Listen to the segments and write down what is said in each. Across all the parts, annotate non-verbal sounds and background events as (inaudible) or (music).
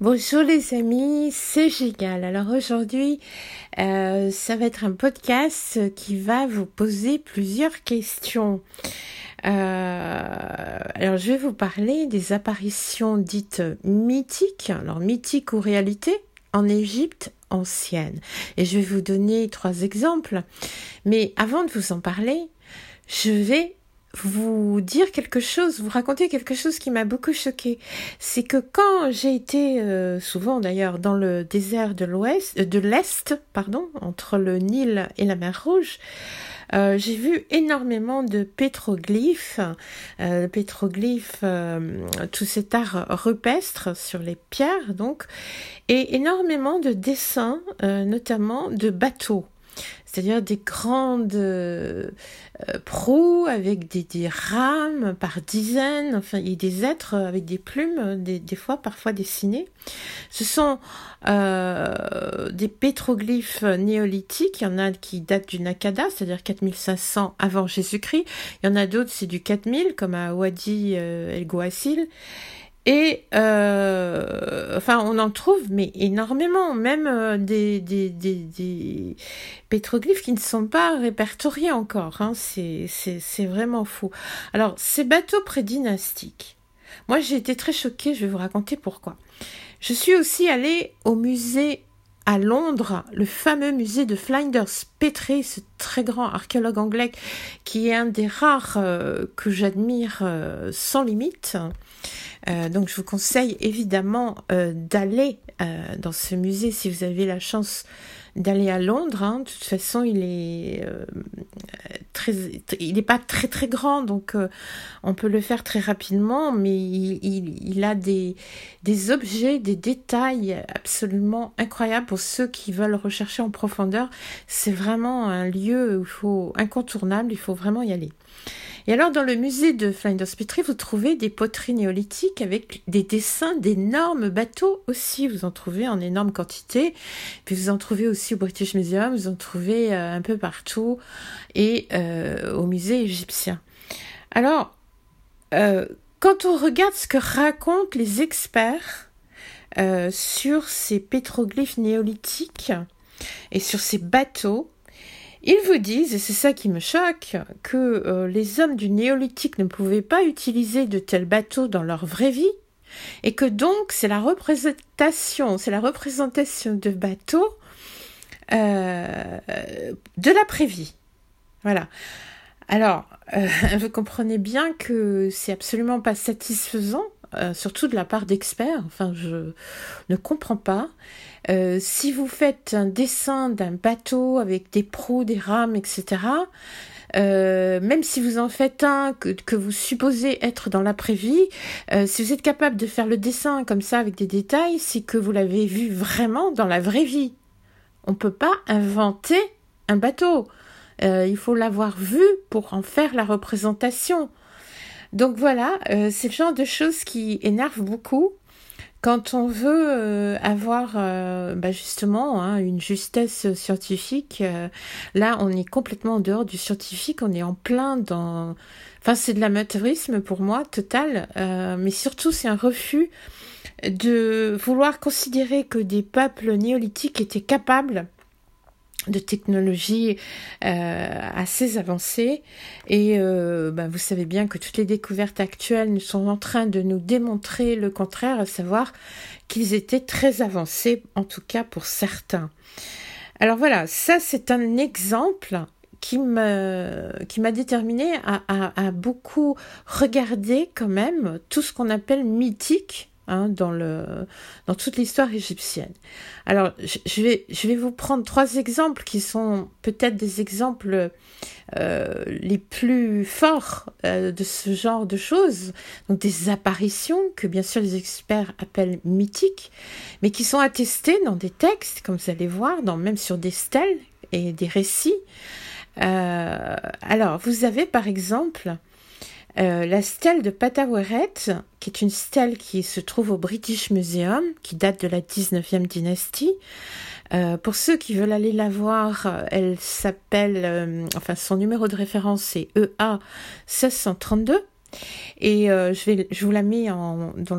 Bonjour les amis, c'est Gigal. Alors aujourd'hui, euh, ça va être un podcast qui va vous poser plusieurs questions. Euh, alors je vais vous parler des apparitions dites mythiques, alors mythiques ou réalité, en Égypte ancienne. Et je vais vous donner trois exemples. Mais avant de vous en parler, je vais vous dire quelque chose, vous raconter quelque chose qui m'a beaucoup choqué. C'est que quand j'ai été euh, souvent d'ailleurs dans le désert de l'ouest, euh, de l'est, pardon, entre le Nil et la mer Rouge, euh, j'ai vu énormément de pétroglyphes, euh, pétroglyphes, euh, tout cet art rupestre sur les pierres donc, et énormément de dessins, notamment de bateaux c'est-à-dire des grandes euh, proues avec des, des, rames par dizaines, enfin, a des êtres avec des plumes, des, des fois parfois dessinés. Ce sont euh, des pétroglyphes néolithiques, il y en a qui datent du Nakada, c'est-à-dire 4500 avant Jésus-Christ, il y en a d'autres, c'est du 4000, comme à Wadi euh, El Gouassil. Et euh, enfin, on en trouve, mais énormément, même euh, des, des, des, des, pétroglyphes qui ne sont pas répertoriés encore. Hein. C'est, vraiment fou. Alors, ces bateaux prédynastiques, moi j'ai été très choquée, je vais vous raconter pourquoi. Je suis aussi allée au musée à Londres, le fameux musée de Flinders Petrie, ce très grand archéologue anglais qui est un des rares euh, que j'admire sans limite. Euh, donc je vous conseille évidemment euh, d'aller euh, dans ce musée si vous avez la chance d'aller à Londres. Hein. De toute façon, il est très, il n'est pas très très grand, donc on peut le faire très rapidement, mais il, a des objets, des détails absolument incroyables pour ceux qui veulent rechercher en profondeur. C'est vraiment un lieu incontournable, il faut vraiment y aller. Et alors, dans le musée de Flinders Petrie, vous trouvez des poteries néolithiques avec des dessins d'énormes bateaux aussi. Vous en trouvez en énorme quantité. Puis vous en trouvez aussi au British Museum, vous en trouvez euh, un peu partout et euh, au musée égyptien. Alors, euh, quand on regarde ce que racontent les experts sur ces pétroglyphes néolithiques et sur ces bateaux, ils vous disent, et c'est ça qui me choque, que euh, les hommes du néolithique ne pouvaient pas utiliser de tels bateaux dans leur vraie vie, et que donc c'est la représentation, c'est la représentation de bateaux euh, de l'après-vie. Voilà. Alors, euh, (laughs) vous comprenez bien que c'est absolument pas satisfaisant euh, surtout de la part d'experts. Enfin, je ne comprends pas. Euh, si vous faites un dessin d'un bateau avec des proues, des rames, etc., euh, même si vous en faites un que, vous supposez être dans l'après-vie, si vous êtes capable de faire le dessin comme ça avec des détails, c'est que vous l'avez vu vraiment dans la vraie vie. On peut pas inventer un bateau. Il faut l'avoir vu pour en faire la représentation. Donc voilà, euh, c'est le genre de choses qui énervent beaucoup quand on veut euh, avoir euh, bah justement hein, une justesse scientifique. là, on est complètement en dehors du scientifique, on est en plein dans... Enfin, c'est de l'amateurisme pour moi, total, mais surtout c'est un refus de vouloir considérer que des peuples néolithiques étaient capables de technologies euh, assez avancées et euh, bah, vous savez bien que toutes les découvertes actuelles sont en train de nous démontrer le contraire, à savoir qu'ils étaient très avancés, en tout cas pour certains. Alors voilà, ça c'est un exemple qui me qui m'a déterminé à, à, à beaucoup regarder quand même tout ce qu'on appelle mythique Hein, dans, le, dans toute l'histoire égyptienne. Alors, je vais, je vais vous prendre trois exemples qui sont peut-être des exemples euh, les plus forts euh, de ce genre de choses. Donc, des apparitions que bien sûr les experts appellent mythiques, mais qui sont attestées dans des textes, comme vous allez voir, dans, même sur des stèles et des récits. Euh, alors, vous avez par exemple euh, la stèle de Pataweret, qui est une stèle qui se trouve au British Museum, qui date de la 19e dynastie. Euh, pour ceux qui veulent aller la voir, euh, elle s'appelle, enfin son numéro de référence c'est EA 1632. Et je, vous la mets dans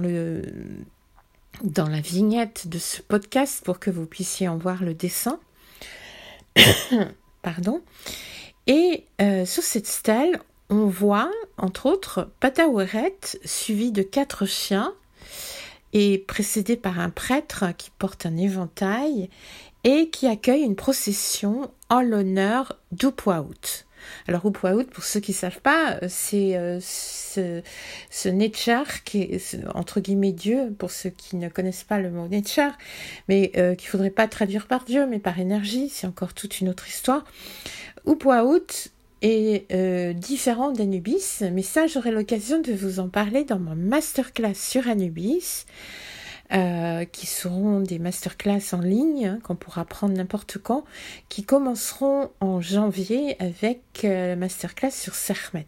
la vignette de ce podcast pour que vous puissiez en voir le dessin. (coughs) Pardon. Et sur cette stèle, on voit, entre autres, Pataweret suivi de quatre chiens et précédé par un prêtre qui porte un éventail et qui accueille une procession en l'honneur d'Upwaout. Alors Upwaout, pour ceux qui ne savent pas, c'est euh, ce, ce qui est entre guillemets Dieu, pour ceux qui ne connaissent pas le mot Netchar, mais euh, qu'il faudrait pas traduire par Dieu, mais par énergie, c'est encore toute une autre histoire. Upwaout euh, différent d'Anubis, mais ça j'aurai l'occasion de vous en parler dans ma masterclass sur Anubis. Euh, qui seront des masterclass en ligne hein, qu'on pourra prendre n'importe quand, qui commenceront en janvier avec euh, la masterclass sur Sermet.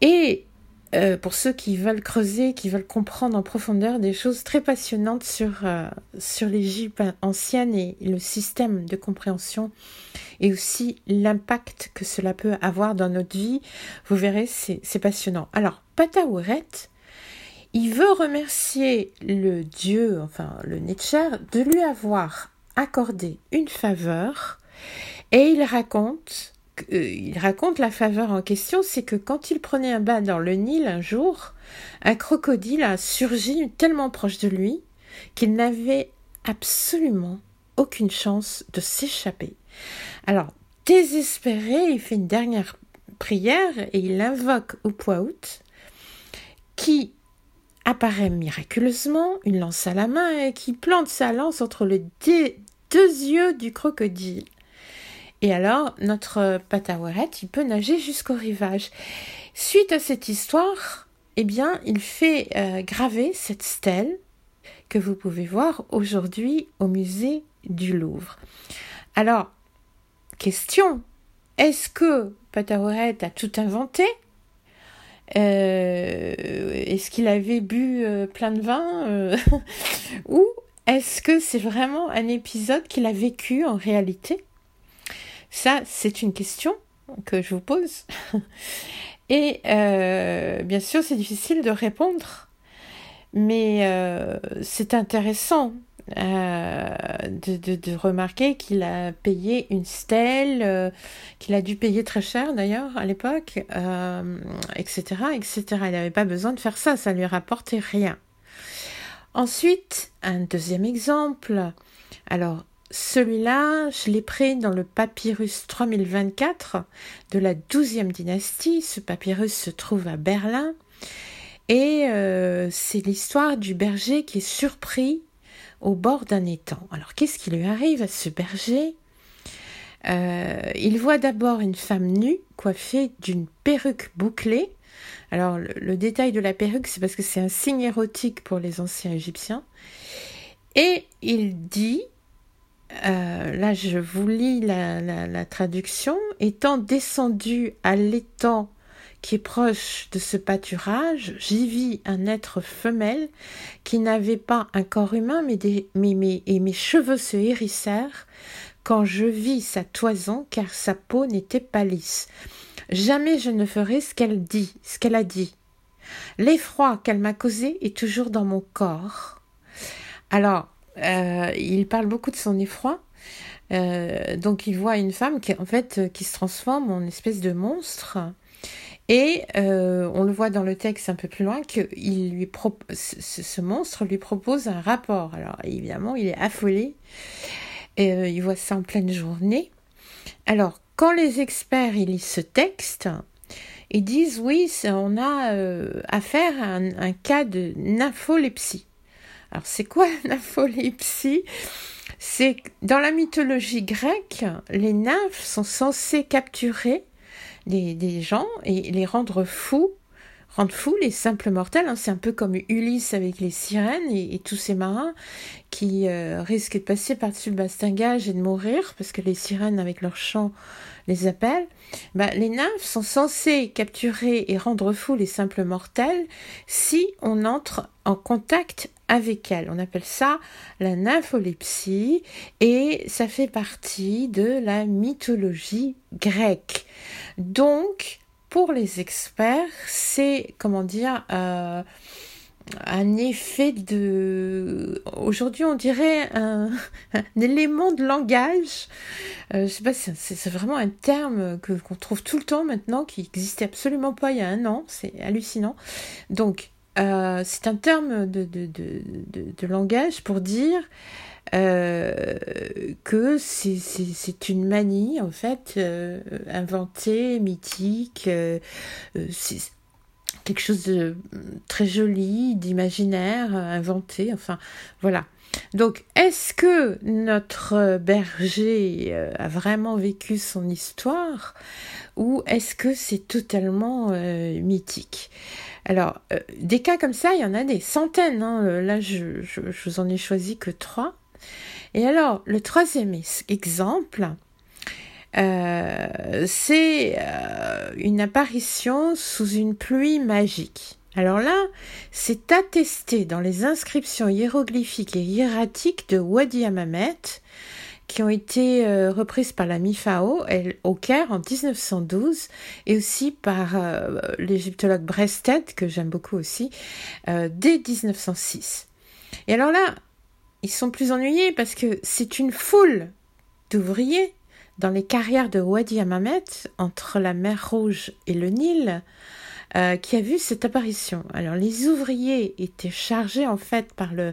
Et euh, pour ceux qui veulent creuser, qui veulent comprendre en profondeur des choses très passionnantes sur, sur l'Égypte ancienne et le système de compréhension et aussi l'impact que cela peut avoir dans notre vie, vous verrez, c'est passionnant. Alors, Pataweret, il veut remercier le dieu, enfin le Nietzsche, de lui avoir accordé une faveur et il raconte euh, il raconte la faveur en question, c'est que quand il prenait un bain dans le Nil un jour, un crocodile a surgi tellement proche de lui qu'il n'avait absolument aucune chance de s'échapper. Alors, désespéré, il fait une dernière prière et il invoque Upwaout, qui apparaît miraculeusement, une lance à la main, et qui plante sa lance entre les deux yeux du crocodile. Et alors, notre Patawaret, il peut nager jusqu'au rivage. Suite à cette histoire, eh bien, il fait euh, graver cette stèle que vous pouvez voir aujourd'hui au musée du Louvre. Alors, question, est-ce que Patawaret a tout inventé? Euh, est-ce qu'il avait bu euh, plein de vin (laughs) Ou est-ce que c'est vraiment un épisode qu'il a vécu en réalité? Ça, c'est une question que je vous pose. (laughs) Et bien sûr, c'est difficile de répondre, mais c'est intéressant euh, de, de, remarquer qu'il a payé une stèle, euh, qu'il a dû payer très cher d'ailleurs à l'époque, euh, etc., etc. Il n'avait pas besoin de faire ça, ça lui rapportait rien. Ensuite, un deuxième exemple. Alors, celui-là, je l'ai pris dans le papyrus 3024 de la 12e dynastie. Ce papyrus se trouve à Berlin. Et c'est l'histoire du berger qui est surpris au bord d'un étang. Alors qu'est-ce qui lui arrive à ce berger? Euh, Il voit d'abord une femme nue coiffée d'une perruque bouclée. Alors le, détail de la perruque, c'est parce que c'est un signe érotique pour les anciens Égyptiens. Et il dit, euh, là je vous lis la, traduction, étant descendu à l'étang qui est proche de ce pâturage, j'y vis un être femelle qui n'avait pas un corps humain, mais, des, mais, et mes cheveux se hérissèrent quand je vis sa toison, car sa peau n'était pas lisse. Jamais je ne ferai ce qu'elle dit, ce qu'elle a dit. L'effroi qu'elle m'a causé est toujours dans mon corps. Alors, euh, il parle beaucoup de son effroi. Euh, donc, il voit une femme fait, qui se transforme en espèce de monstre et euh, on le voit dans le texte un peu plus loin que ce, monstre lui propose un rapport. Alors évidemment, il est affolé. Euh, il voit ça en pleine journée. Alors, quand les experts lisent ce texte, ils disent oui, on a euh, affaire à un, cas de nympholepsie. Alors, c'est quoi (laughs) nympholepsie C'est dans la mythologie grecque, les nymphes sont censées capturer des, gens et les rendre fous rendre fous les simples mortels. Hein. C'est un peu comme Ulysse avec les sirènes et, tous ces marins qui euh, risquent de passer par-dessus le bastingage et de mourir parce que les sirènes avec leur chant les appellent. Bah, les nymphes sont censées capturer et rendre fous les simples mortels si on entre en contact avec elles. On appelle ça la nympholepsie et ça fait partie de la mythologie grecque. Donc, pour les experts, c'est, comment dire, euh, un effet de... Aujourd'hui, on dirait un, élément de langage. Euh, je sais pas, c'est vraiment un terme que qu'on trouve tout le temps maintenant, qui n'existait absolument pas il y a un an. C'est hallucinant. Donc, euh, c'est un terme de, de, de, langage pour dire euh, que c'est une manie, en fait, euh, inventée, mythique. Euh, quelque chose de très joli, d'imaginaire, inventé, enfin, voilà. Donc, est-ce que notre berger a vraiment vécu son histoire ou est-ce que c'est totalement mythique? Alors, euh, des cas comme ça, il y en a des centaines. Hein. Euh, là, je, je, vous en ai choisi que trois. Et alors, le troisième exemple, euh, c'est une apparition sous une pluie magique. Alors là, c'est attesté dans les inscriptions hiéroglyphiques et hiératiques de Wadi Amamet, qui ont été euh, reprises par la MIFAO au Caire en 1912 et aussi par euh, l'égyptologue Brested, que j'aime beaucoup aussi, euh, dès 1906. Et alors là, ils sont plus ennuyés parce que c'est une foule d'ouvriers dans les carrières de Wadi Amamet, entre la mer Rouge et le Nil, qui a vu cette apparition. Alors les ouvriers étaient chargés en fait par le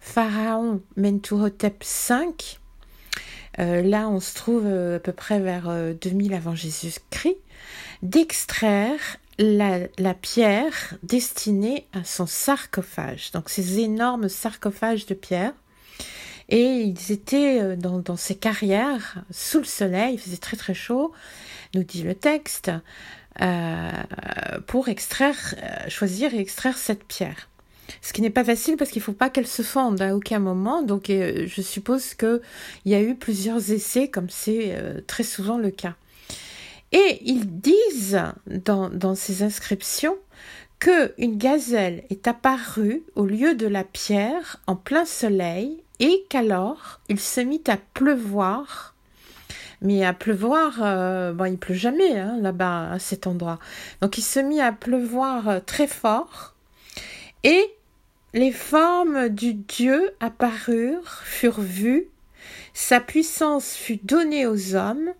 pharaon Mentuhotep V euh, là on se trouve euh, à peu près vers 2000 euh, avant Jésus-Christ, d'extraire la, pierre destinée à son sarcophage. Donc ces énormes sarcophages de pierre. Et ils étaient dans, ces carrières, sous le soleil, il faisait très très chaud, nous dit le texte, pour extraire, choisir et extraire cette pierre. Ce qui n'est pas facile parce qu'il ne faut pas qu'elle se fonde à aucun moment. Donc euh, je suppose qu'il y a eu plusieurs essais comme c'est euh, très souvent le cas. Et ils disent dans, dans ces inscriptions qu'une gazelle est apparue au lieu de la pierre en plein soleil et qu'alors il se mit à pleuvoir. Mais à pleuvoir, euh, bon, il pleut jamais hein, là-bas à cet endroit. Donc il se mit à pleuvoir très fort et les formes du Dieu apparurent, furent vues, sa puissance fut donnée aux hommes,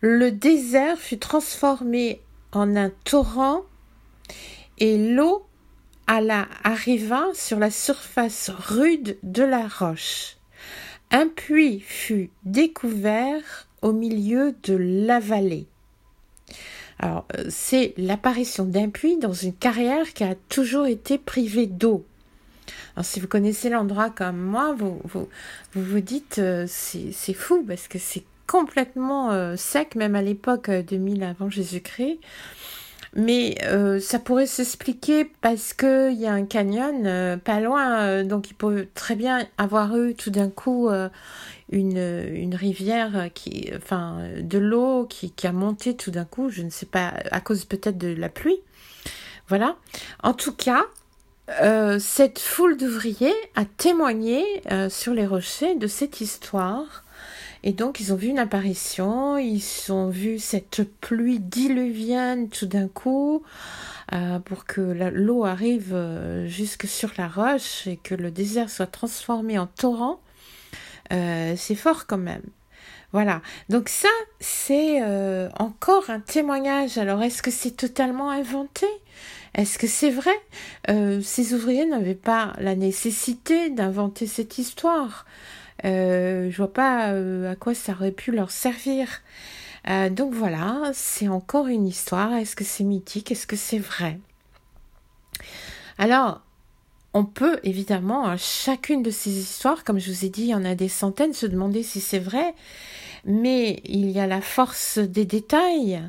le désert fut transformé en un torrent, et l'eau arriva sur la surface rude de la roche. Un puits fut découvert au milieu de la vallée. Alors, euh, c'est l'apparition d'un puits dans une carrière qui a toujours été privée d'eau. Alors, si vous connaissez l'endroit comme moi, vous vous, vous, dites euh, c'est fou parce que c'est complètement euh, sec, même à l'époque euh, de 2000 avant Jésus-Christ. Mais ça pourrait s'expliquer parce qu'il y a un canyon pas loin, donc il peut très bien avoir eu tout d'un coup une, rivière qui, enfin, de l'eau qui, a monté tout d'un coup, je ne sais pas, à cause peut-être de la pluie. Voilà. En tout cas, euh, cette foule d'ouvriers a témoigné euh, sur les rochers de cette histoire. Et donc, ils ont vu une apparition, ils ont vu cette pluie diluvienne tout d'un coup, euh, pour que l'eau arrive jusque sur la roche et que le désert soit transformé en torrent. c'est fort quand même. Voilà. Donc ça, c'est encore un témoignage. Alors, est-ce que c'est totalement inventé? Est-ce que c'est vrai? Euh, Ces ouvriers n'avaient pas la nécessité d'inventer cette histoire. Euh, je vois pas euh, à quoi ça aurait pu leur servir. Euh, donc voilà, c'est encore une histoire. Est-ce que c'est mythique? Est-ce que c'est vrai? Alors, on peut évidemment, à chacune de ces histoires, comme je vous ai dit, il y en a des centaines, se demander si c'est vrai, mais il y a la force des détails.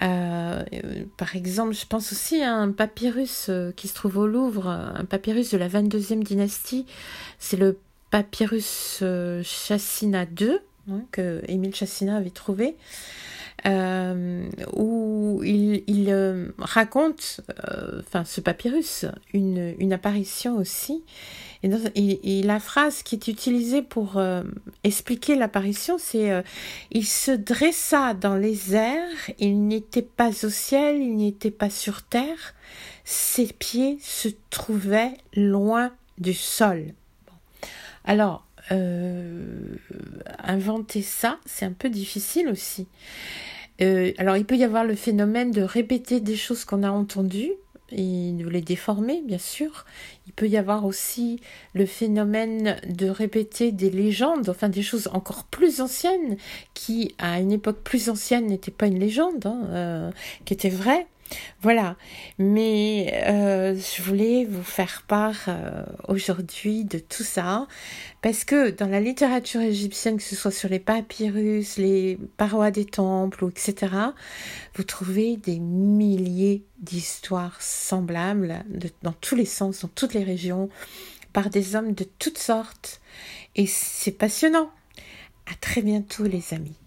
Par exemple, je pense aussi à un papyrus qui se trouve au Louvre, un papyrus de la 22e dynastie. C'est le papyrus euh, Chassina II, hein, que Émile Chassina avait trouvé. euh, où il, euh, raconte, enfin ce papyrus, une, apparition aussi. Et, la phrase qui est utilisée pour expliquer l'apparition, c'est il se dressa dans les airs, il n'était pas au ciel, il n'était pas sur terre, ses pieds se trouvaient loin du sol. Alors, euh, inventer ça, c'est un peu difficile aussi. Euh, alors, il peut y avoir le phénomène de répéter des choses qu'on a entendues et de les déformer, bien sûr. Il peut y avoir aussi le phénomène de répéter des légendes, enfin des choses encore plus anciennes, qui à une époque plus ancienne n'étaient pas une légende, hein, euh, qui étaient vraies. Voilà, mais euh, je voulais vous faire part euh, aujourd'hui de tout ça, parce que dans la littérature égyptienne, que ce soit sur les papyrus, les parois des temples, etc., vous trouvez des milliers d'histoires semblables dans tous les sens, dans toutes les régions, par des hommes de toutes sortes, et c'est passionnant. À très bientôt les amis.